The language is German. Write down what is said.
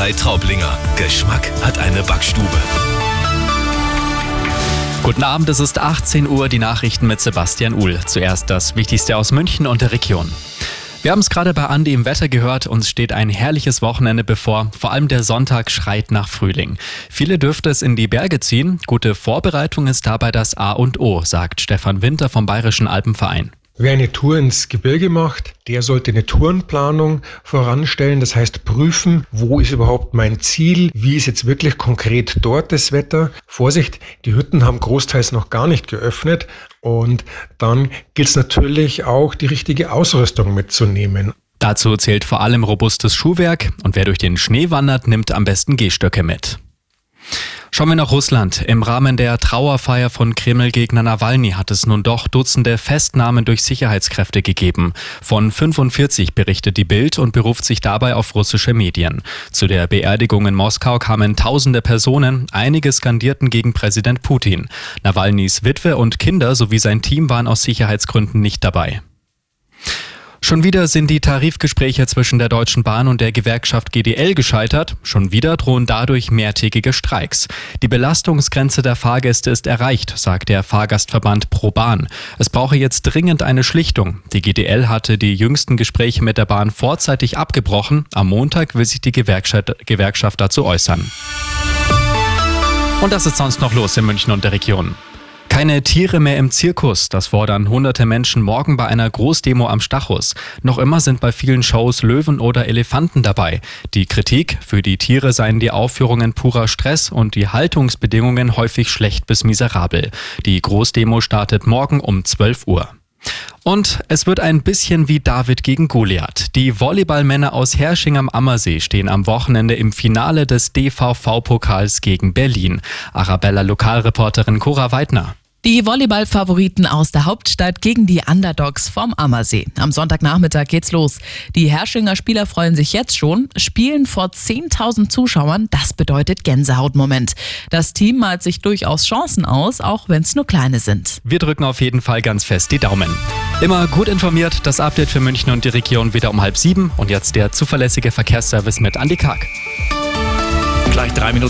Bäckerei Traublinger. Geschmack hat eine Backstube. Guten Abend, es ist 18 Uhr, die Nachrichten mit Sebastian Uhl. Zuerst das Wichtigste aus München und der Region. Wir haben es gerade bei Andi im Wetter gehört, uns steht ein herrliches Wochenende bevor. Vor allem der Sonntag schreit nach Frühling. Viele dürfte es in die Berge ziehen. Gute Vorbereitung ist dabei das A und O, sagt Stefan Winter vom Bayerischen Alpenverein. Wer eine Tour ins Gebirge macht, der sollte eine Tourenplanung voranstellen. Das heißt, prüfen, wo ist überhaupt mein Ziel? Wie ist jetzt wirklich konkret dort das Wetter? Vorsicht, die Hütten haben großteils noch gar nicht geöffnet. Und dann gilt es natürlich auch, die richtige Ausrüstung mitzunehmen. Dazu zählt vor allem robustes Schuhwerk und wer durch den Schnee wandert, nimmt am besten Gehstöcke mit. Schauen wir nach Russland. Im Rahmen der Trauerfeier von Kreml-Gegner Nawalny hat es nun doch Dutzende Festnahmen durch Sicherheitskräfte gegeben. Von 45 berichtet die Bild und beruft sich dabei auf russische Medien. Zu der Beerdigung in Moskau kamen tausende Personen, einige skandierten gegen Präsident Putin. Nawalnys Witwe und Kinder sowie sein Team waren aus Sicherheitsgründen nicht dabei. Schon wieder sind die Tarifgespräche zwischen der Deutschen Bahn und der Gewerkschaft GDL gescheitert. Schon wieder drohen dadurch mehrtägige Streiks. Die Belastungsgrenze der Fahrgäste ist erreicht, sagt der Fahrgastverband ProBahn. Es brauche jetzt dringend eine Schlichtung. Die GDL hatte die jüngsten Gespräche mit der Bahn vorzeitig abgebrochen. Am Montag will sich die Gewerkschaft, Gewerkschaft dazu äußern. Und das ist sonst noch los in München und der Region. Keine Tiere mehr im Zirkus, das fordern hunderte Menschen morgen bei einer Großdemo am Stachus. Noch immer sind bei vielen Shows Löwen oder Elefanten dabei. Die Kritik, für die Tiere seien die Aufführungen purer Stress und die Haltungsbedingungen häufig schlecht bis miserabel. Die Großdemo startet morgen um 12 Uhr. Und es wird ein bisschen wie David gegen Goliath. Die Volleyballmänner aus Hersching am Ammersee stehen am Wochenende im Finale des DVV-Pokals gegen Berlin. Arabella Lokalreporterin Cora Weidner. Die Volleyball-Favoriten aus der Hauptstadt gegen die Underdogs vom Ammersee. Am Sonntagnachmittag geht's los. Die Herrschinger Spieler freuen sich jetzt schon. Spielen vor 10.000 Zuschauern, das bedeutet Gänsehautmoment. Das Team malt sich durchaus Chancen aus, auch wenn es nur kleine sind. Wir drücken auf jeden Fall ganz fest die Daumen. Immer gut informiert, das Update für München und die Region wieder um halb sieben. Und jetzt der zuverlässige Verkehrsservice mit Andy Karg. Gleich drei Minuten